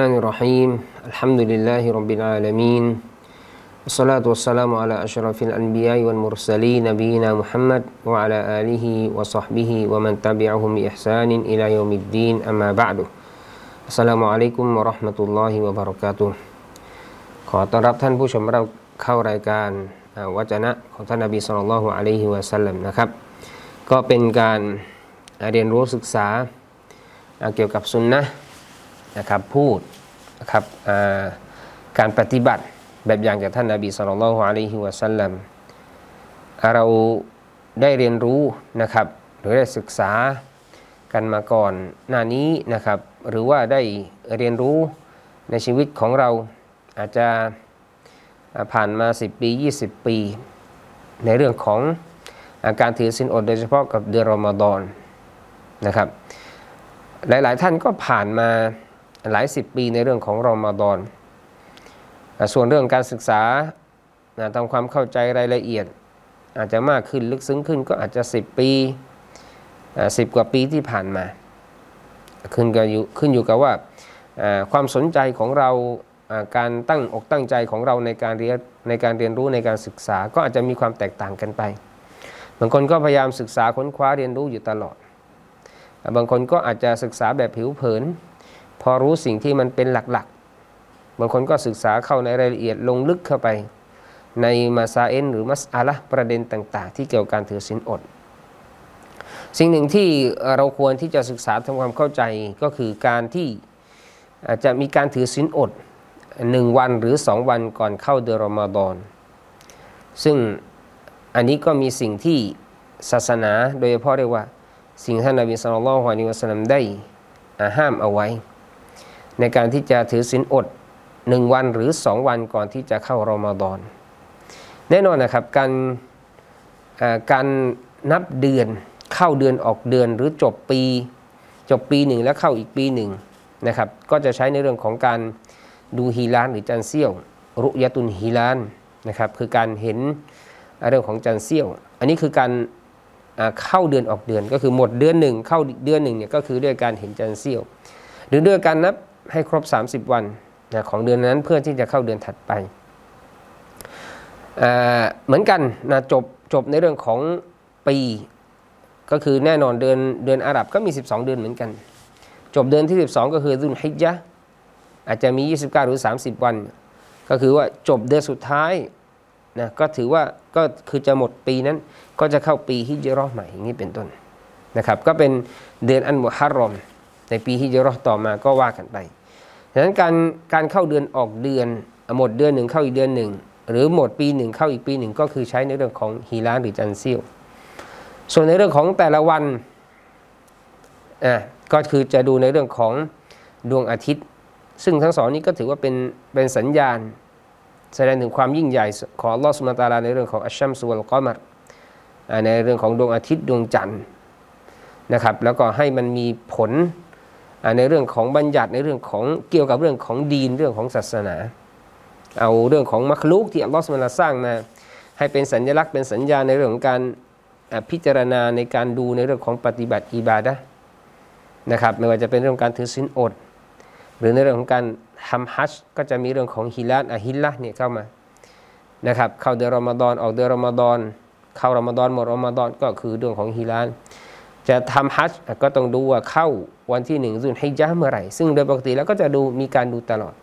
بسم الله الرحمن الرحيم الحمد لله رب العالمين والصلاة والسلام على أشرف الأنبياء والمرسلين نبينا محمد وعلى آله وصحبه ومن تبعهم بإحسان إلى يوم الدين أما بعد السلام عليكم ورحمة الله وبركاته ขอต้อนรับท่านผู้ชมเราเข้ารายการอ่าวัจนะของท่านนบีสุลต่านละฮ์อะลัยฮิวะสัลลัมนะครับ ก็เป็นการอ่าเรียนรู้ศึกษาอ่าเกี่ยวกับสุนนะห์ นะครับพูดนะครับการปฏิบัติแบบอย่างจากท่านนบีสุลต่านละฮ์อะลัยฮิวะสัลลัมเราได้เรียนรู้นะครับหรือได้ศึกษากันมาก่อนหน้านี้นะครับ หรือว่าได้เรียนรู้ในชีวิตของเราอาจจะผ่านมา 10 ปี 20 ปี ในเรื่องของอาการถือศีลอดโดยเฉพาะกับเดือนรอมฎอนนะครับ หลาย ๆ ท่านก็ผ่านมา หลายสิบปีในเรื่องของรอมฎอนส่วนเรื่องการศึกษาทำความเข้าใจรายละเอียด อาจจะมากขึ้นลึกซึ้งขึ้นก็อาจจะ 10 ปีสิบกว่าปีที่ผ่านมาขึ้นกับอยู่ขึ้นอยู่กับว่าความสนใจของเราอ่าการตั้งอกตั้งใจของเราในการเรียนในการเรียนรู้ในการศึกษาก็อาจจะมีความแตกต่างกันไปบางคนก็พยายามศึกษาค้นคว้าเรียนรู้อยู่ตลอด บางคนก็อาจจะศึกษาแบบผิวเผิน พอรู้สิ่งที่มันเป็นหลักๆ บางคนก็ศึกษาเข้าในรายละเอียดลงลึกเข้าไป ในมาซาเอนหรือมัสอาละประเด็นต่าง ๆ ที่เกี่ยวกับการถือศีลอด สิ่งหนึ่งที่เราควรที่จะศึกษาทำความเข้าใจก็คือการที่อาจจะมีการถือศีลอดหนึ่งวันหรือสองวันก่อนเข้าเดือนรอมฎอนซึ่งอันนี้ก็มีสิ่งที่ศาสนาโดยเฉพาะเรียกว่า สิ่งท่านนบีสุลต่านละฮ์อะลัยฮิวะสลัมได้ห้ามเอาไว้ ในการที่จะถือศีลอดหนึ่งวันหรือสองวันก่อนที่จะเข้ารอมฎอน แน่นอนนะครับการการนับเดือนเข้าเดือนออกเดือนหรือจบปี จบปีหนึ่งแล้วเข้าอีกปีหนึ่งนะครับก็จะใช้ในเรื่องของการดูฮีลานหรือจันเซียวรุยตุนฮีลานนะครับคือการเห็นเรื่องของจันเซียว อันนี้คือการเข้าเดือนออกเดือนก็คือหมดเดือนหนึ่งเข้าเดือนหนึ่งเนี่ยก็คือด้วยการเห็นจันเซียว หรือด้วยการนับ ให้ครบ 30 วันนะของเดือนนั้นเพื่อที่จะเข้าเดือนถัดไปอ่าเหมือนกันนะจบจบในเรื่องของปี ก็คือแน่นอนเดือนเดือนอาหรับก็มี 12 เดือนเหมือนกัน จบเดือนที่ 12 ก็คือดุลฮิจญะอาจจะมี 29 หรือ 30 วัน ก็คือว่าจบเดือนสุดท้ายนะก็ถือว่าก็คือจะหมดปีนั้นก็จะเข้าปีฮิจเราะห์ใหม่อย่างนี้เป็นต้นนะครับก็เป็นเดือนอันมุฮัรรอม ในปีฮิจราะห์ต่อมาก็ว่ากันไปดังนั้นการการเข้าเดือนออกเดือนหมดเดือนหนึ่งเข้าอีกเดือนหนึ่งหรือหมดปีหนึ่งเข้าอีกปีหนึ่งก็คือใช้ในเรื่องของฮีลานหรือจันซียวส่วนในเรื่องของแต่ละวันอะก็คือจะดูในเรื่องของดวงอาทิตย์ ซึ่งทั้งสองนี้ก็ถือว่าเป็นเป็นสัญญาณ แสดงถึงความยิ่งใหญ่ของลอสุลตาราในเรื่องของอัชชัมสุวลกอมัรอ่าในเรื่องของดวงอาทิตย์ดวงจันทร์นะครับ แล้วก็ให้มันมีผล ในเรื่องของบัญญัติในเรื่องของเกี่ยวกับเรื่องของดีนเรื่องของศาสนา เอาเรื่องของมัคลุกที่อัลลอฮฺสุลตาราสร้างมาให้เป็นสัญลักษณ์เป็นสัญญาในเรื่องของการพิจารณาในการดูในเรื่องของปฏิบัติอิบาดะนะครับไม่ว่าจะเป็นเรื่องการถือศีลอด หรือในเรื่องของการทำฮัจญ์ก็จะมีเรื่องของฮิลาลอะฮิลละเนี่ยเข้ามานะครับเข้าเดือนรอมฎอนออกเดือนรอมฎอนเข้ารอมฎอนหมดรอมฎอนก็คือเรื่องของฮิลาลจะทำฮัจญ์ก็ต้องดูว่าเข้า วันที่หนึ่งซุนฮิจญะเมื่อไหร่ ซึ่งโดยปกติแล้วก็จะดูมีการดูตลอด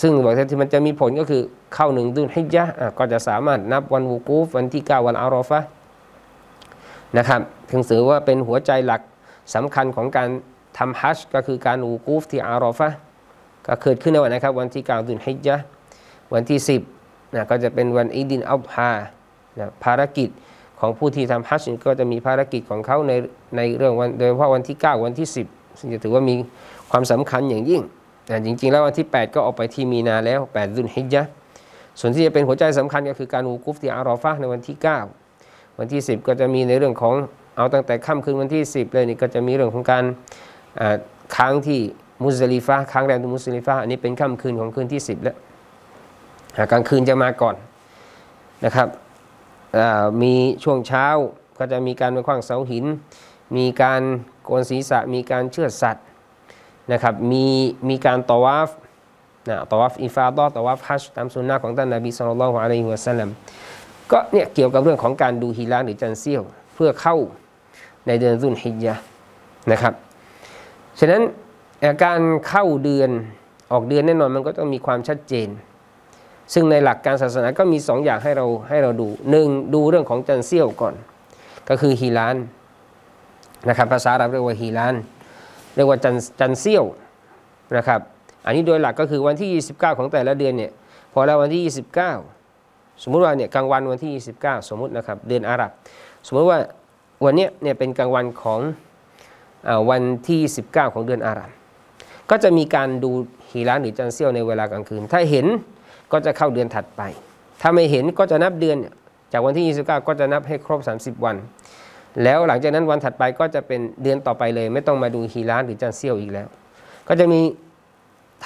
ซึ่งบอกที่มันจะมีผลก็คือเข้าหนึ่งซุนฮิจญะห์อะก็จะสามารถนับวันวูกูฟวันที่เก้าวันอารอฟะนะครับถึงถือว่าเป็นหัวใจหลักสำคัญของการทำฮัจก็คือการวูกูฟที่อารอฟะก็เกิดขึ้นในวันนะครับ วันที่เก้าดุลฮิจญะวันที่สิบนะก็จะเป็นวันอีดินอัลฮานะภารกิจ ของผู้ที่ทำฮัจญ์ก็จะมีภารกิจของเขาในในเรื่องวันโดยเฉพาะวันที่ 9 วันที่ 10 ซึ่งจะถือว่ามีความสำคัญอย่างยิ่งแต่จริง ๆ แล้ววันที่ 8 ก็ออกไปที่มีนาแล้ว8ดุลฮิจญะห์ส่วนที่จะเป็นหัวใจสำคัญก็คือการวูกูฟที่อารอฟะในวันที่ 9 วันที่ 10 ก็จะมีในเรื่องของเอาตั้งแต่ค่ำคืนวันที่ 10 เลยนี่ก็จะมีเรื่องของการค้างที่มุสลิฟะค้างแรมที่มุสลิฟะอันนี้เป็นค่ำคืนของคืนที่ 10 แล้วกลางคืนจะมาก่อนนะครับ มีช่วงเช้าก็จะมีการไปขว้างเสาหิน มีการโกนศีรษะ มีการเชือดสัตว์นะครับมีมีการตอวาฟนะตอวาฟอิฟาดอตอวาฟฮัจญ์ตามสุนนะของท่านนบีสุลต่านละฮ์อะลัยฮิวะสัลลัมก็เนี่ยเกี่ยวกับเรื่องของการดูฮิลาหรือจันเซียวเพื่อเข้าในเดือนซุนฮิจญะนะครับฉะนั้นการเข้าเดือนออกเดือนแน่นอนมันก็ต้องมีความชัดเจน ซึ่งในหลักการศาสนาก็มีสองอย่างให้เราให้เราดูหนึ่งดูเรื่องของจันเซียวก่อน ก็คือฮิลานนะครับภาษาอาหรับเรียกว่าฮิลานเรียกว่าจันจันเซียวนะครับอันนี้โดยหลักก็คือวันที่ 29 ของแต่ละเดือนเนี่ยพอแล้ววันที่ 29 สมมุติว่าเนี่ยกลางวันวันที่ 29 สมมุตินะครับเดือนอาหรับ สมมุติว่าวันเนี้ยเนี่ยเป็นกลางวันของอวันที่ 19 ของเดือนอาหรับ ก็จะมีการดูฮีรานหรือจันเซียวในเวลากลางคืน ถ้าเห็น ก็จะเข้าเดือนถัดไป ถ้าไม่เห็นก็จะนับเดือนจากวันที่ 29 ก็จะนับให้ครบ 30 วัน แล้วหลังจากนั้นวันถัดไปก็จะเป็นเดือนต่อไปเลย ไม่ต้องมาดูฮีรานหรือจันเซียวอีกแล้ว ก็จะมี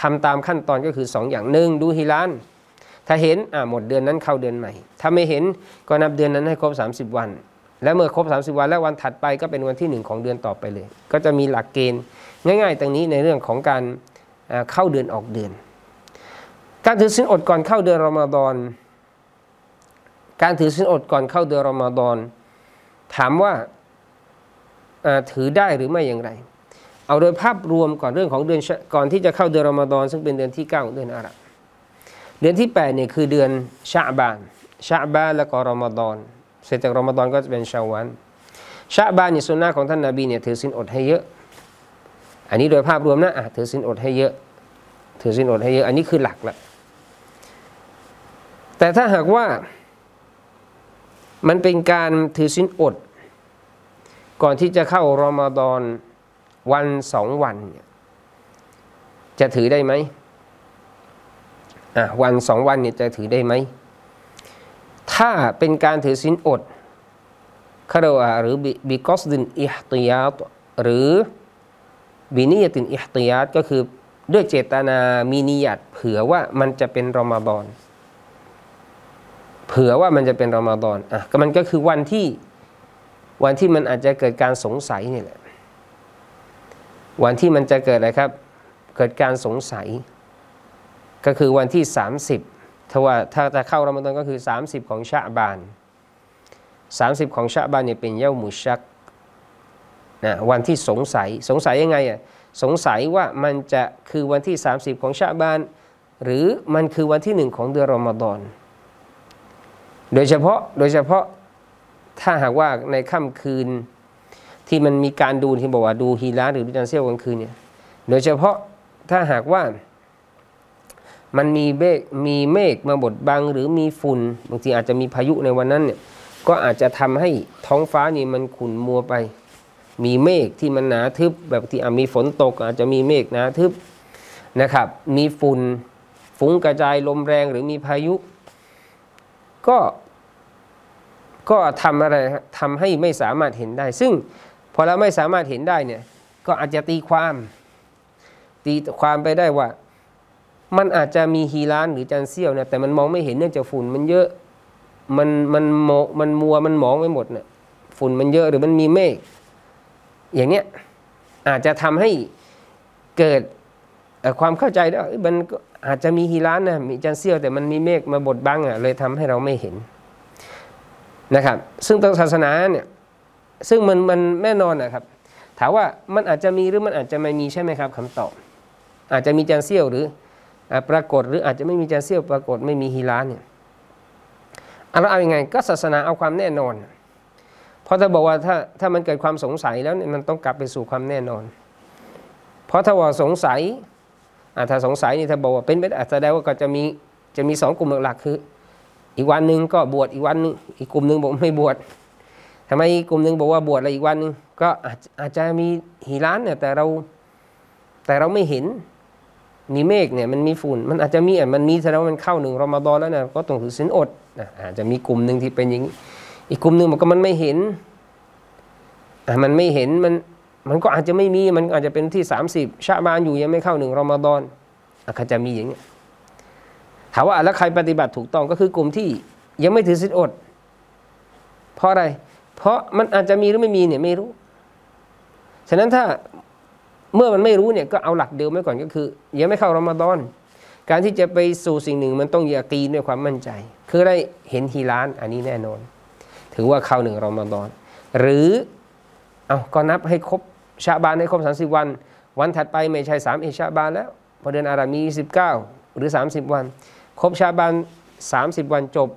ทำตามขั้นตอนก็คือ 2 อย่างหนึ่งดูฮีราน ถ้าเห็นอ่าหมดเดือนนั้นเข้าเดือนใหม่ ถ้าไม่เห็นก็นับเดือนนั้นให้ครบ 30 วัน แล้วเมื่อครบ 30 วันแล้ววันถัดไปก็เป็นวันที่ 1 ของเดือนต่อไปเลย ก็จะมีหลักเกณฑ์ง่าย ๆตรงนี้ในเรื่องของการเข้าเดือนออกเดือน การถือศีลอดก่อนเข้าเดือนรอมฎอน การถือศีลอดก่อนเข้าเดือนรอมฎอน ถามว่าถือได้หรือไม่อย่างไร เอาโดยภาพรวมก่อนเรื่องของเดือนก่อนที่จะเข้าเดือนรอมฎอนซึ่งเป็นเดือนที่9ของเดือนอาหรับ เดือนที่8เนี่ยคือเดือนชาบานชาบานแล้วก็รอมฎอนเสร็จจากรอมฎอนก็จะเป็นชาวันชาบานเนี่ยสุนนะของท่านนาบีเนี่ยถือศีลอดให้เยอะ อันนี้โดยภาพรวมนะะถือศีลอดให้เยอะ ถือศีลอดให้เยอะ อันนี้คือหลักละ แต่ถ้าหากว่ามันเป็นการถือศีลอด ก่อนที่จะเข้ารอมฎอนวันสองวันเนี่ยจะถือได้ไหมวันสองวันเนี่ยจะถือได้ไหม ถ้าเป็นการถือศีลอดคารว่าหรือบิกอสดินอิฮติยาตหรือบินิยตินอิฮติยาตก็คือด้วยเจตนามีนิยัตเผื่อว่ามันจะเป็นรอมฎอน เผื่อว่ามันจะเป็นรอมฎอนอะก็มันก็คือวันที่วันที่มันอาจจะเกิดการสงสัยนี่แหละ วันที่มันจะเกิดอะไรครับ เกิดการสงสัย ก็คือวันที่ 30ถ้าว่าถ้าจะเข้ารอมฎอนก็คือ 30 ของชะบาน 30 ของชะบานเนี่ยเป็นเย้ามุชักนะวันที่สงสัยสงสัยยังไงอะสงสัยว่ามันจะคือวันที่ 30 ของชะบาน หรือมันคือวันที่หนึ่งของเดือนรอมฎอน โดยเฉพาะโดยเฉพาะถ้าหากว่าในค่ำคืนที่มันมีการดูที่บอกว่าดูฮีราหรือดูจันเซียวกลางคืนเนี่ยโดยเฉพาะถ้าหากว่ามันมีเมฆมีเมฆมาบดบังหรือมีฝุ่นบางทีอาจจะมีพายุในวันนั้นเนี่ยก็อาจจะทำให้ท้องฟ้านี่มันขุ่นมัวไป มีเมฆที่มันหนาทึบ แบบที่มีฝนตกอาจจะมีเมฆหนาทึบนะครับ มีฝุ่น ฟุ้งกระจายลมแรงหรือมีพายุ ก็ก็ทำอะไรทำให้ไม่สามารถเห็นได้ ซึ่งพอเราไม่สามารถเห็นได้เนี่ยก็อาจจะตีความ ตีความไปได้ว่า มันอาจจะมีฮีรานหรือจันเซียวเนี่ยแต่มันมองไม่เห็นเนื่องจากฝุ่นมันเยอะมันมันโมมันมัวมันหมองไปหมดเนี่ยฝุ่นมันเยอะหรือมันมีเมฆอย่างเนี้ยอาจจะทำให้เกิดความเข้าใจได้มันก็ อาจจะมีฮีรานนะมีจันเซียวแต่มันมีเมฆมาบดบังอะเลยทำให้เราไม่เห็นนะครับ ซึ่งทางศาสนาเนี่ยซึ่งมันมันแน่นอนนะครับ ถามว่ามันอาจจะมีหรือมันอาจจะไม่มีใช่ไหมครับคำตอบ อาจจะมีจันเซียวหรือปรากฏหรืออาจจะไม่มีจันเซียวปรากฏไม่มีฮีรานเนี่ยเราเอาอยัางไงก็ศาสนาเอาความแน่นอน เพราะถ้าบอกว่าถ้าถ้ามันเกิดความสงสัยแล้วเนี่ยมันต้องกลับไปสู่ความแน่นอน เพราะถ้าว่าสงสัย ถ้าสงสัยนี่ถ้าบอกว่าเป็นไปได้แสดงว่าก็จะมีจะมีสองกลุ่มหลักๆคือ อีกวันหนึ่งก็บวชอีกวันหนึงอีกกลุ่มหนึ่งบอกไม่บวชทำไมกลุ่มหนึ่งบอกว่าบวชแล้วอีกวันหนึงก็อาจอาจะมีฮีรานเนี่ยแต่เราแต่เราไม่เห็นมีเมฆเนี่ยมันมีฝุ่นมันอาจจะมีอะมันมีแสดงว่ามันเข้าหนึ่งรอมฎอนแล้วนะก็ต้องถือศีลอดนะอาจจะมีกลุ่มหนึ่งที่เป็นอย่างนี้อีกกลุ่มหนึ่งมันก็มันไม่เห็นมันไม่เห็นมัน มันก็อาจจะไม่มีมันอาจจะเป็นที่ 30ชาบานอยู่ยังไม่เข้าหนึ่งรอมฎอนอะก็จะมีอย่างเงี้ยถามว่าอะแล้วใครปฏิบัติถูกต้องก็คือกลุ่มที่ยังไม่ถือศีลอด เพราะอะไร เพราะมันอาจจะมีหรือไม่มีเนี่ยไม่รู้ ฉะนั้นถ้าเมื่อมันไม่รู้เนี่ยก็เอาหลักเดิมไว้ก่อนก็คือยังไม่เข้ารอมฎอน การที่จะไปสู่สิ่งหนึ่งมันต้องยากีนด้วยความมั่นใจ คือได้เห็นฮีรานอันนี้แน่นอน ถือว่าเข้าหนึ่งรอมฎอน หรือ เอาก็นับให้ครบชาบานให้ครบ30วัน วันถัดไปไม่ใช่3เอชาบานแล้วพอเดือนอารามี19หรือ30วัน ครบชาบาน30วันจบ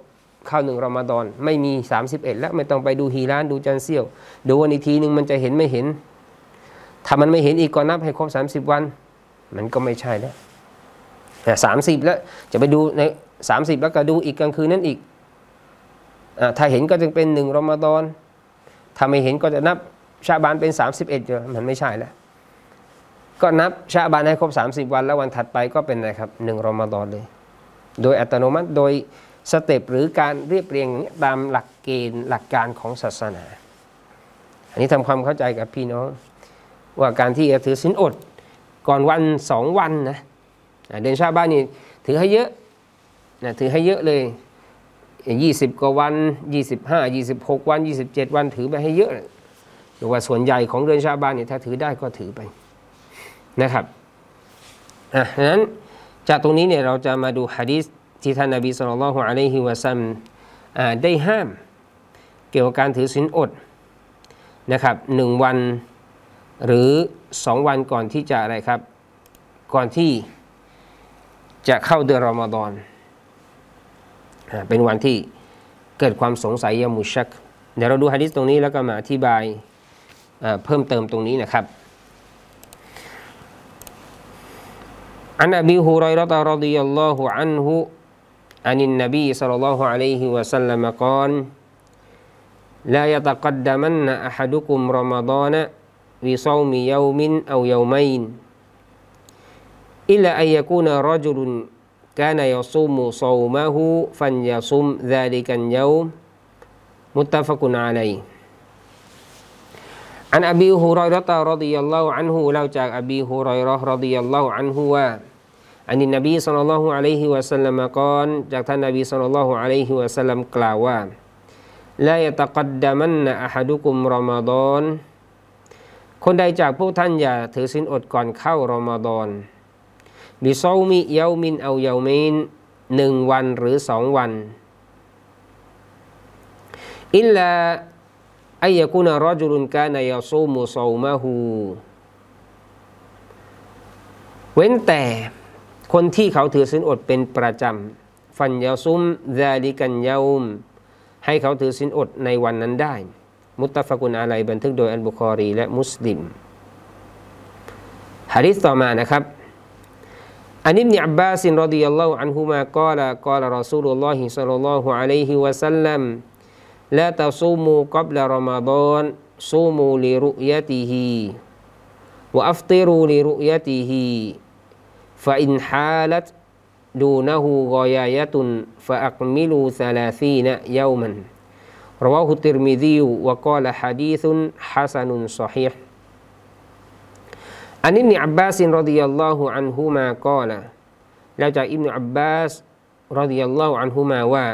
เข้าหนึ่งรอมฎอนไม่มี31แล้วไม่ต้องไปดูฮีรานดูจันเซียว ดูวันอีกทีหนึ่งมันจะเห็นไม่เห็น ถ้ามันไม่เห็นอีกก็นับให้ครบ30วัน มันก็ไม่ใช่แล้วแต่สามสิบแล้วจะไปดูในสามสิบแล้วก็ดูอีกกลางคืนนั้นอีกอถ้าเห็นก็จะเป็นหนึ่งรอมฎอนถ้าไม่เห็นก็จะนับ ชาบานเป็น 31เดือนมันไม่ใช่แล้วก็นับชาบานให้ครบ 30 วันแล้ววันถัดไปก็เป็นอะไรครับหนึ่งรอมฎอนเลย โดยอัตโนมัติโดยสเต็ปหรือการเรียบเรียงตามหลักเกณฑ์หลักการของศาสนา อันนี้ทำความเข้าใจกับพี่น้อง ว่าการที่จะถือสินอดก่อนวันสองวันนะเดือนชาบ้านนี่ถือให้เยอะนะถือให้เยอะเลยยี่สิบกว่าวันยี่สิบห้ายี่สิบหกวันยี่สิบเจ็ดวันถือไปให้เยอะ รือว่าส่วนใหญ่ของเดือนชาบ้านเนี่ยถ้าถือได้ก็ถือไปนะครับอะดังนั้นจากตรงนี้เนี่ยเราจะมาดูฮะดีษที่ท่านนบีสุลต่านละฮ์อะลัยฮิวะซัมได้ห้าม เกี่ยวกับการถือศีลอดนะครับหนึ่งวันหรือสองวันก่อนที่จะอะไรครับ ก่อนที่จะเข้าเดือนรอมฎอนเป็นวันที่เกิดความสงสัยยามุชัก เดี๋ยวเราดูฮะดิษตรงนี้แล้วก็มาอธิบาย เพิ่มเติมตรงนี้นะครับ عن أبي هريرة رضي الله عنه عن النبي صلى الله عليه وسلم قال لا يتقدمن أحدكم رمضان بصوم يوم أو يومين إلا أن يكون رجل كان يصوم صومه فليصم ذلك اليوم متفق عليه อันอบีฮุรอยรตารดิยัลลอฮุอันฮูเล่าจากอบีฮุรอยรรดิยัลลอฮุอันฮูว่าอันนี้นบีสัลลัลลอฮุอะลัยฮิวะสัลลัมกอนจากท่านนบีสัลลัลลอฮุอะลัยฮิวะสัลลัมกล่าวว่าลายตะกัดดามันนะอะฮัคนใดจากพวกท่านอย่าถือศีลอดก่อนเข้ารอมฎอนบิซอมิเยามินเอาเยามินหนึ่งวันหรือสองวันอิลลา อายกุนารจุลุนกานายาซูมุซอมะฮูเว้นแต่คนที่เขาถือศีลอดเป็นประจำฟันยาซุมซาลิกันยาอุม ให้เขาถือศีลอดในวันนั้นได้ มุตตะฟกุนอะไรบันทึกโดยอันบุคอรีและมุสลิมฮะดิษต่อมานะครับอันนี้อับบาสินรดิยัลลอฮุอันฮุมากล่าวกล่าวรอซูลุลลอฮิสัลลัลลอฮุอะลัยฮิวะสัลลัม لا تصوموا قبل رمضان صوموا لرؤيته وأفطروا لرؤيته فإن حالت دونه غياية فأقملوا ثلاثين يوما. رواه الترمذي وقال حديث حسن صحيح. عن ابن عباس رضي الله عنهما قال لجأ ابن عباس رضي الله عنهما ว่า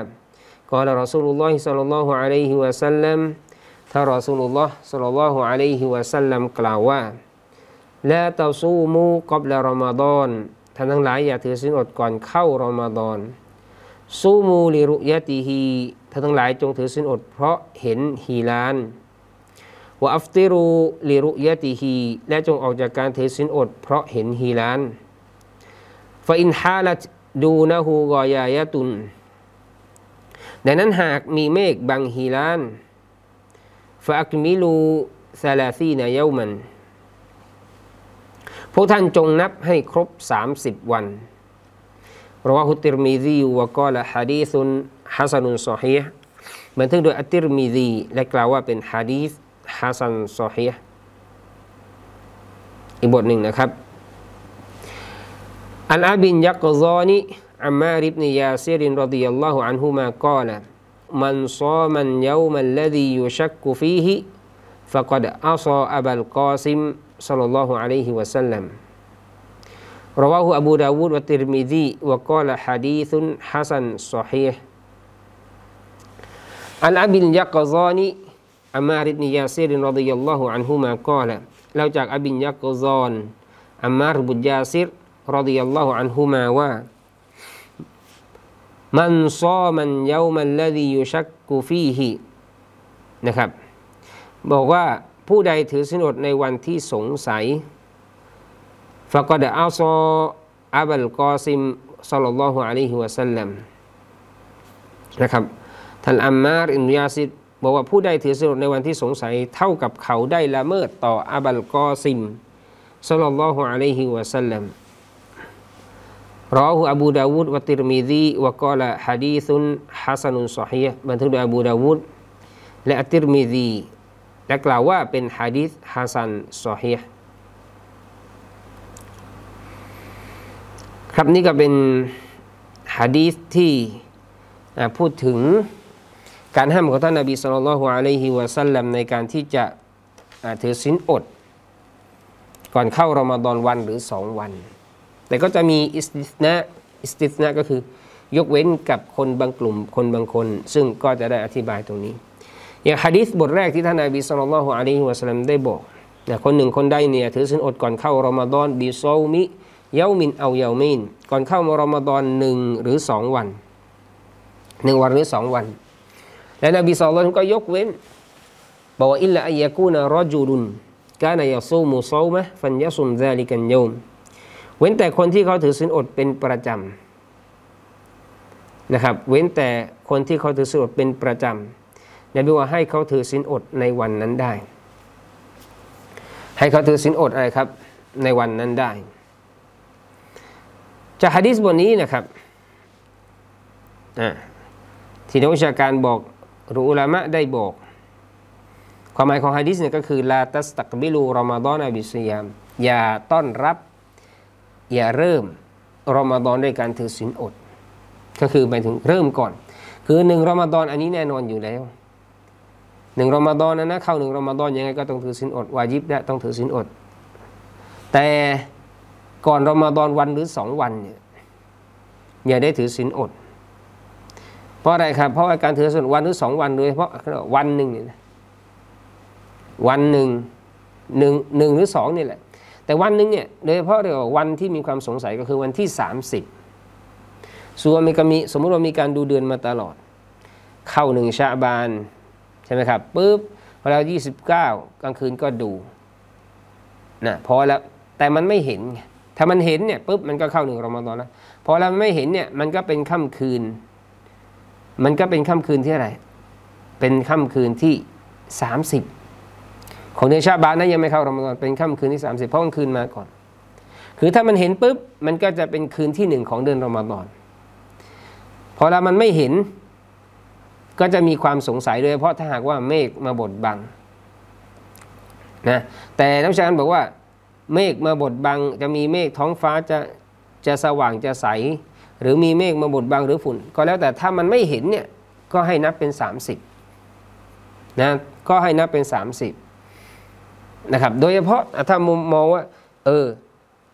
ากอิบนุอับบาสรดิยัลลอฮุอันฮุมาว่า قال رسول الله صلى الله عليه وسلم ถ้ารอซูลุลลอฮ์ صلى الله عليه وسلم กล่าวว่า لا تصوموا قبل رمضان ท่านทั้งหลายอย่าถือศีลอดก่อนเข้ารอมฎอนซูมูลิรุยะติฮีท่านทั้งหลายจงถือศีลอดเพราะเห็นฮีลานวะอัฟติรูลิรุยะติฮีและจงออกจากการถือศีลอด เพราะเห็นฮีลานฟาอินฮาลัตดูนะฮูกอยายะตุน ดังนั้นหากมีเมฆบังฮีลานฟาอักมิลูซาลาซีนายามัน พวกท่านจงนับให้ครบ 30 วันรวาฮุติรมีซีวะกอละฮะดีซุนฮัสนุนซอฮีหบันทึกโดยอัติรมีซีและกล่าวว่าเป็นฮะดีฮัสันซอฮีหอีกบทหนึ่งนะครับ อันอาบินยักซอนี عمار بن ياسر رضي الله عنهما قال من صام اليوم الذي يشك فيه فقد عصى أبا القاسم صلى الله عليه وسلم. رواه أبو داود والترمذي وقال حديث حسن صحيح. عن أبي اليقظان عمار بن ياسر رضي الله عنهما قال لو جاء أبي اليقظان عمار بن ياسر رضي الله عنهما وقال มันซอมันเยามันละดียุชักกูฟีฮินะครับ บอกว่าผู้ใดถือสินอดในวันที่สงสัยฟะกอดอัลซออับัลกอซิมสัลลัลลอฮุอะลัยฮิวะสัลลัมนะครับท่านอัมมาร์อินยาซิดบอกว่าผู้ใดถือสินอดในวันที่สงสัยเท่ากับเขาได้ละเมิดต่ออับัลกอซิมสัลลัลลอฮุอะลัยฮิวะสัลลัม รอฮูอบูดาวูดวะติรมิซีวะกอละฮะดีซุนฮัสนุนซอฮีบันทึกโดยอบูดาวูดและอัติรมิซีและกล่าวว่าเป็นฮะดีษฮัสันซอฮีครับนี่ก็เป็นฮะดีษที่พูดถึงการห้ามของท่านนบีصلى الله عليه وسلمในการที่จะถือศีลอด ก่อนเข้ารอมฎอนวันหรือสองวัน แต่ก็จะมีاستثناء استثناءก็คือยกเว้นกับคนบางกลุ่มคนบางคน ซึ่งก็จะได้อธิบายตรงนี้ อย่างฮะดีษบทแรกที่ท่านนบีصلى الله عليه وسلمได้บอกนะคนหนึ่งคนใดเนี่ยถือศีลอดก่อนเข้ารอมฎอนبصومมิเยามินเอาเยามินก่อนเข้ารอมฎอนหนึ่งหรือสองวันหนึ่งวันหรือสองวัน และนบีสุลต่านก็ยกเว้นบอกว่าอิลลาอัยกูนารจุลุนกานยาซูมุซามะฟันยาซุมซาลิกันโยม เว้นแต่คนที่เขาถือศีลอดเป็นประจำนะครับ เว้นแต่คนที่เขาถือศีลอดเป็นประจำนบีว่าให้เขาถือศีลอดในวันนั้นได้ ให้เขาถือศีลอดอะไรครับ ในวันนั้นได้ จากฮะดิษบทนี้นะครับที่นักวิชาการบอกหรืออุลามะได้บอก ความหมายของฮะดิษเนี่ยก็คือลาตัสตักบิลูรอมฎอนอบิสยามอย่าต้อนรับ อย่าเริ่มรอมฎอนด้วยการถือศีลอด ก็คือหมายถึงเริ่มก่อน คือหนึ่งรอมฎอนอันนี้แน่นอนอยู่แล้วหนึ่งรอมฎอนนะนะเข้าหนึ่งรอมฎอนยังไงก็ต้องถือศีลอดวาจิบได้ต้องถือศีลอด แต่ก่อนรอมฎอนวันหรือสองวันเนี่ยอย่าได้ถือศีลอด เพราะอะไรครับ เพราะาการถือศีลวันหรือสองวันโดยเฉพาะวันหนึ่งเนี่ยวันหนึ่งหนึ่งหนึ่งหรือสองนี่แหละ แต่วันหนึ่งเนี่ยโดยเฉพาะเรียกว่าวันที่มีความสงสัยก็คือวันที่สามสิบส่วนมีกมีสมมุติว่ามีการดูเดือนมาตลอด เข้าหนึ่งชาบานใช่ไหมครับปุ๊บพอเรายี่สิบเก้ากลางคืนก็ดูนะพอแล้วแต่มันไม่เห็นไงถ้ามันเห็นเนี่ยปุ๊บมันก็เข้าหนึ่งรอมฎอนแล้วพอเราไม่เห็นเนี่ยมันก็เป็นค่ำคืน มันก็เป็นค่ำคืนที่อะไร เป็นค่ำคืนที่สามสิบ ของเดือนชาบานนั้นยังไม่เข้ารอมฎอนเป็นค่ำคืนที่สามสิบเพราะกลางคืนมาก่อน คือถ้ามันเห็นปุ๊บมันก็จะเป็นคืนที่หนึ่งของเดือนรอมฎอนพอเรามันไม่เห็น ก็จะมีความสงสัยโดยเฉพาะถ้าหากว่าเมฆมาบดบังนะแต่นักวิชาการบอกว่า เมฆมาบดบังจะมีเมฆท้องฟ้าจะจะสว่างจะใส หรือมีเมฆมาบดบังหรือฝุ่น ก็แล้วแต่ถ้ามันไม่เห็นเนี่ยก็ให้นับเป็น 30นะก็ให้นับเป็น 30 นะครับ โดยเฉพาะถ้ามุมมองว่า เออ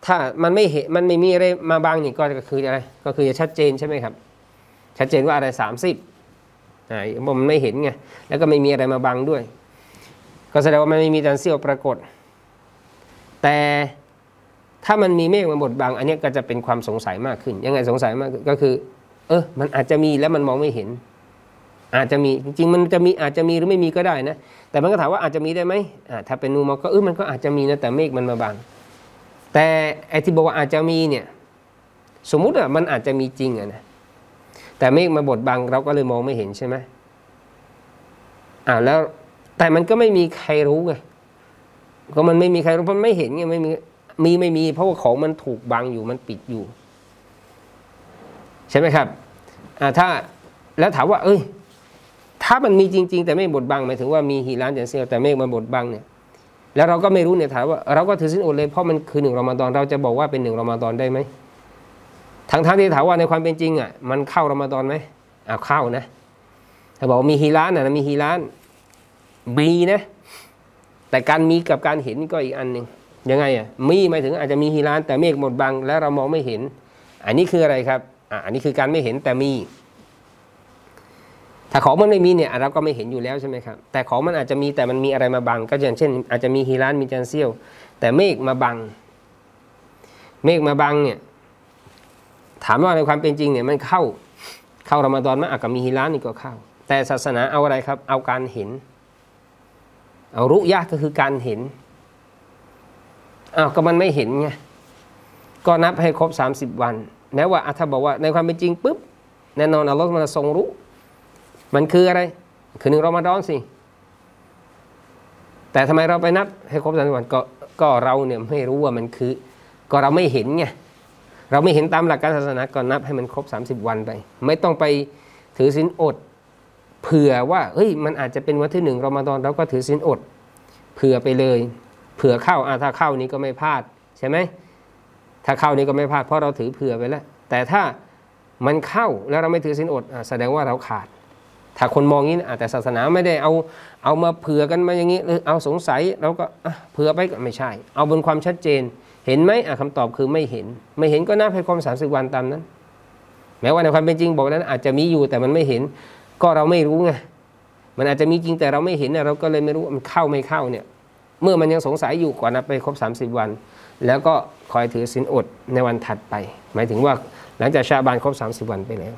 ถ้ามันไม่เห็นมันไม่มีอะไรมาบังนี่ก็คืออะไร ก็คือจะชัดเจนใช่ไหมครับ ชัดเจนว่าอะไร 30อ่ามันไม่เห็นไง แล้วก็ไม่มีอะไรมาบังด้วย ก็แสดงว่ามันไม่มีจันเสี้ยวปรากฏ แต่ถ้ามันมีเมฆมาบดบัง อันนี้ก็จะเป็นความสงสัยมากขึ้น ยังไงสงสัยมากก็คือ เออ มันอาจจะมีแล้วมันมองไม่เห็น อาจจะมีจริงๆมันจะมีอาจจะมีหรือไม่มีก็ได้นะ แต่มันก็ถามว่าอาจจะมีได้ไหมถ้าเป็นนูมอก็เออมันก็อาจจะมีนะแต่เมฆมันมาบังแต่ไอ้ที่บอกว่าอาจจะมีเนี่ยสมมุติว่ามันอาจจะมีจริงอะนะแต่เมฆมาบดบังเราก็เลยมองไม่เห็นใช่ไหมอ่าแล้วแต่มันก็ไม่มีใครรู้ไงก็มันไม่มีใครรู้เพราะไม่เห็นไงไม่มีมีไม่มี เพราะว่าของมันถูกบังอยู่มันปิดอยู่ ใช่ไหมครับอ่าถ้าแล้วถามว่า เอ้ย ถ้ามันมีจริง ๆ แต่ไม่บดบังหมายถึงว่ามีฮีรานเจนเซียแต่เมฆมันบดบังเนี่ยแล้วเราก็ไม่รู้เนี่ยถามว่าเราก็ถือสินอดเลยเพราะมันคือหนึ่งรอมฎอนเราจะบอกว่าเป็นหนึ่งรอมฎอนได้ไหมทั้งทั้งที่ถามว่าในความเป็นจริงอะมันเข้ารอมฎอนไหมอ่าเข้านะถ้าบอกมีฮีรานนะมีฮีรานมีนะ แต่การมีกับการเห็นก็อีกอันหนึ่งยังไงอะมีหมายถึงอาจจะมีฮีรานแต่เมฆหมดบัง แล้วเรามองไม่เห็น อันนี้คืออะไรครับอ่าอันนี้คือการไม่เห็นแต่มี ถ้าของมันไม่มีเนี่ยเราก็ไม่เห็นอยู่แล้วใช่ไหมครับ แต่ของมันอาจจะมีแต่มันมีอะไรมาบัง ก็อย่างเช่น อาจจะมีฮีรานมีจันเซียว แต่เมฆมาบัง เมฆมาบังเนี่ยถามว่าในความเป็นจริงเนี่ยมันเข้าเข้ารอมฎอนมันอาจจะมีฮีรานนี่ก็เข้า แต่ศาสนาเอาอะไรครับ เอาการเห็น เอารุยะก็คือการเห็นอ้าวก็มันไม่เห็นไงก็นับให้ครบ 30 วันแม้ว่าอะถ้าบอกว่าในความเป็นจริงปุ๊บแน่นอนอัลลอฮ์มันทรงรู้ มันคืออะไร คือหนึ่งรอมฎอนสิ แต่ทำไมเราไปนับให้ครบสามสิบวันก็ก็เราเนี่ยไม่รู้ว่ามันคือ ก็เราไม่เห็นไงเราไม่เห็นตามหลักการศาสนาก็นับให้มันครบ 30 วันไป ไม่ต้องไปถือศีลอดเผื่อว่าเฮ้ยมันอาจจะเป็นวันที่หนึ่งรอมฎอนเราก็ถือศีลอดเผื่อไปเลย เผื่อเข้าอาถ้าเข้านี้ก็ไม่พลาดใช่ไหมถ้าเข้านี้ก็ไม่พลาดเพราะเราถือเผื่อไปแล้ว แต่ถ้ามันเข้าแล้วเราไม่ถือศีลอดอแสดงว่าเราขาด ถ้าคนมองงี้นะแต่ศาสนาไม่ได้เอาเอามาเผื่อกันมาอย่างนี้หรือเอาสงสัยเราก็เผื่อไปก็ไม่ใช่ เอาบนความชัดเจน เห็นไหมอะคำตอบคือไม่เห็น ไม่เห็นก็นับให้ครบสามสิบวันตามนั้น แม้ว่าในความเป็นจริงบอกนั้น อาจจะมีอยู่แต่มันไม่เห็น ก็เราไม่รู้ไงมันอาจจะมีจริงแต่เราไม่เห็นนะเราก็เลยไม่รู้มันเข้าไม่เข้าเนี่ยเมื่อมันยังสงสัยอยู่ก่อนนับไปครบ 30 วัน แล้วก็คอยถือศีลอดในวันถัดไป หมายถึงว่าหลังจากชาบานครบ 30 วันไปแล้ว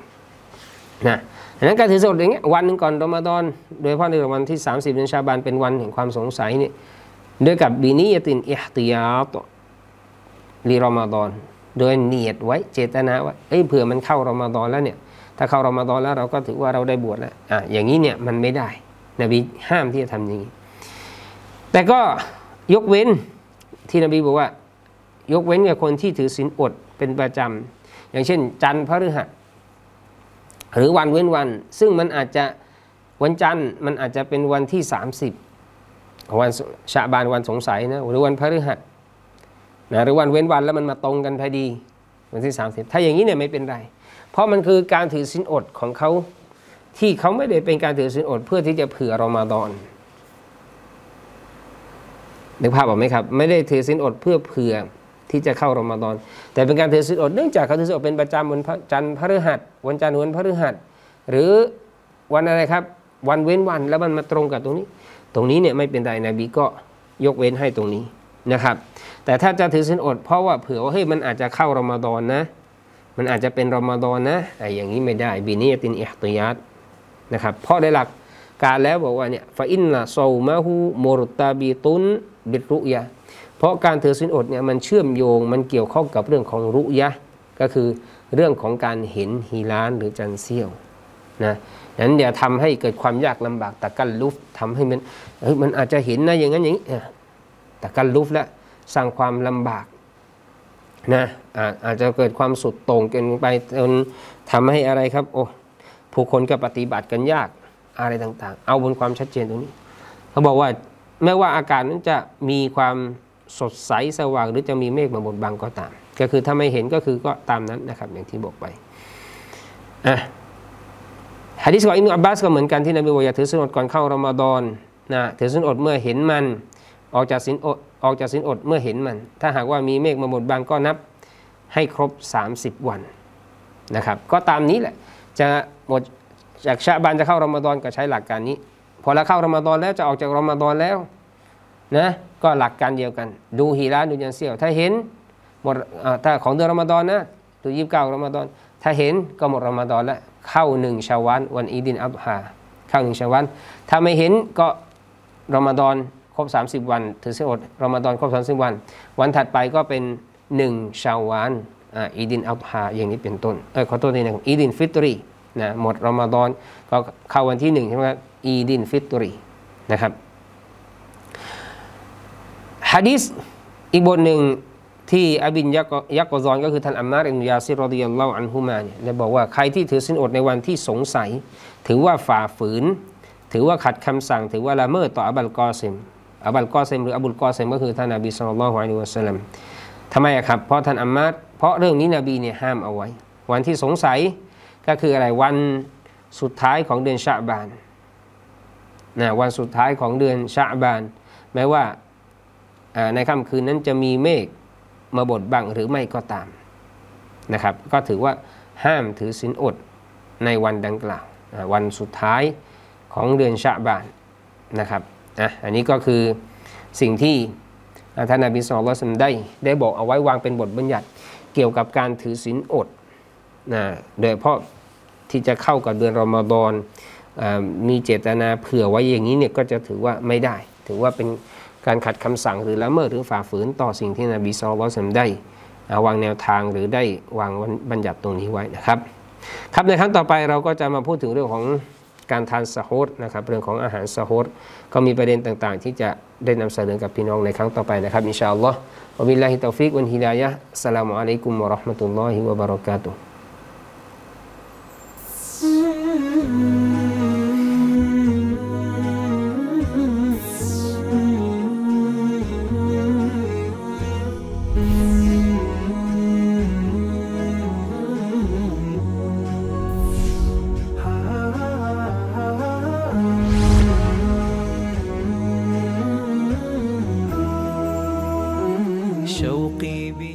นะ ดังนั้นการถือศีลอดอย่างเงี้ยวันหนึ่งก่อนรอมฎอน โดยเฉพาะในวันที่ 30เดือนชาบานเป็นวันแห่งความสงสัยนี่ด้วยกับบีนียตินอิฮติยาตลีรอมฎอนโดยเนียดไว้เจตนาว่าเอ้ยเผื่อมันเข้ารอมฎอนแล้วเนี่ยถ้าเข้ารอมฎอนแล้วเราก็ถือว่าเราได้บวชแล้วอะอย่างนี้เนี่ยมันไม่ได้ นบีห้ามที่จะทำอย่างนี้ แต่ก็ยกเว้นที่นบีบอกว่า ยกเว้นกับคนที่ถือศีลอดเป็นประจำอย่างเช่น จันทร์พฤหัส หรือวันเว้นวัน ซึ่งมันอาจจะวันจันทร์มันอาจจะเป็นวันที่ 30 วันชาบานวันสงสัยนะหรือวันพฤหัสนะหรือวันเว้นวันแล้วมันมาตรงกันพอดีวันที่ 30 ถ้าอย่างนี้เนี่ยไม่เป็นไร เพราะมันคือการถือศีลอดของเขาที่เขาไม่ได้เป็นการถือศีลอดเพื่อที่จะเผื่อรอมฎอนนึกภาพออกไหมครับ ไม่ได้ถือศีลอดเพื่อเผื่อ ที่จะเข้ารอมฎอน แต่เป็นการถือศีลอดเนื่องจากเขาถือศีลอดเป็นประจำวันพระจันทร์พฤหัสวันจันทร์วันพฤหัสหรือวันอะไรครับ วันเว้นวันแล้วมันมาตรงกับตรงนี้ ตรงนี้เนี่ยไม่เป็นไรนบีก็ยกเว้นให้ตรงนี้นะครับ แต่ถ้าจะถือศีลอด เพราะว่าเผื่อว่าเฮ้ยมันอาจจะเข้ารอมฎอนนะ มันอาจจะเป็นรอมฎอนนะไอ้อย่างนี้ไม่ได้บีนียตินอิฮติยัดนะครับเพราะในหลักการแล้วบอกว่าเนี่ยฟาอินนะโซมาฮูมุรตาบีตุน บิรุยะเพราะการถือศีลอดเนี่ยมันเชื่อมโยงมันเกี่ยวข้องกับเรื่องของรุยะก็คือเรื่องของการเห็นฮีรานหรือจันเซียวนะนั้นอย่าทำให้เกิดความยากลำบากตะกันลุฟทำให้มันเฮ้ยมันอาจจะเห็นนะอย่างนั้นอย่างนี้ตะกันลุฟแล้วสร้างความลำบากนะอาจจะเกิดความสุดโต่งเกินไปจนทำให้อะไรครับโอ้ผู้คนก็ปฏิบัติกันยากอะไรต่างๆ เอาบนความชัดเจนตรงนี้ เขาบอกว่า แม้ว่าอากาศนั้นจะมีความสดใสสว่างหรือจะมีเมฆมาบดบังก็ตาม ก็คือถ้าไม่เห็นก็คือก็ตามนั้นนะครับ อย่างที่บอกไปอะฮะดิษของอิบนุอับบาสก็เหมือนกันที่นบีบอกอย่าถือศีลอดก่อนเข้ารอมฎอนนะถือศีลอดเมื่อเห็นมัน ออกจากศีลอดออกจากศีลอดเมื่อเห็นมัน ถ้าหากว่ามีเมฆมาบดบังก็นับให้ครบ 30 วันนะครับ ก็ตามนี้แหละจะหมดจากชาบานจะเข้ารอมฎอนก็ใช้หลักการนี้ พอเราเข้ารอมฎอนแล้วจะออกจากรอมฎอนแล้วนะก็หลักการเดียวกัน ดูฮีราดูยันเซียว ถ้าเห็นหมดถ้าของเดือนรอมฎอนนะดูยี่สิบเก้ารอมฎอนถ้าเห็นก็หมดรอมฎอนแล้วเข้าหนึ่งเชาวาลวันอีดิลอัฎฮาเข้าหนึ่งเชาวาลถ้าไม่เห็นก็รอมฎอนครบ 30 วัน ถือศีลอดรอมฎอนครบ 30 วัน วันถัดไปก็เป็นหนึ่งเชาวาลอีดิลอัฎฮาอย่างนี้เป็นต้นเออขอโทษทีนะอีดิลฟิตรีนะหมดรอมฎอนก็เข้าวันที่หนึ่งใช่ไหมครับ อีดิลฟิตรีนะครับฮะดีษอีกบทหนึ่งที่อบินยักยกซอนก็คือท่านอัมมาร์อิบนุยาซิرضي الله عنهماเนี่ยได้บอกว่าใครที่ถือศีลอดในวันที่สงสัย ถือว่าฝ่าฝืน ถือว่าขัดคำสั่ง ถือว่าละเมิดต่ออับัลกอซิมอับัลกอซิมหรืออับุลกอซิมก็คือท่านนบีصلى الله عليه وسلمทำไมอะครับเพราะท่านอัมมาร์เพราะเรื่องนี้นบีเนี่ยห้ามเอาไว้ วันที่สงสัยก็คืออะไรวันสุดท้ายของเดือนชาบาน นะวันสุดท้ายของเดือนชาบาน แม้ว่าในค่ำคืนนั้นจะมีเมฆมาบดบังหรือไม่ก็ตามนะครับ ก็ถือว่าห้ามถือศีลอดในวันดังกล่าว วันสุดท้ายของเดือนชะบานนะครับอะอันนี้ก็คือสิ่งที่อ่าท่านนบีสุลต่านได้ได้บอกเอาไว้วางเป็นบทบัญญัติเกี่ยวกับการถือศีลอดนะโดยเฉพาะที่จะเข้ากับเดือนรอมฎอน มีเจตนาเผื่อไว้อย่างนี้เนี่ยก็จะถือว่าไม่ได้ ถือว่าเป็นการขัดคำสั่งหรือละเมิดหรือฝ่าฝืนต่อสิ่งที่นบีصلى اللهได้วางแนวทางหรือได้วางบัญญัติตรงนี้ไว้นะครับครับในครั้งต่อไปเราก็จะมาพูดถึงเรื่องของการทานสะฮูรนะครับเรื่องของอาหารสะฮูรก็มีประเด็นต่างๆ ที่จะได้นำเสนอกับพี่น้องในครั้งต่อไปนะครับإن شاء الله وبالله التوفيق والهدايةสลามุอะลัยกุมวะราะห์มะตุลลอฮิวะบะเราะกาตุฮ์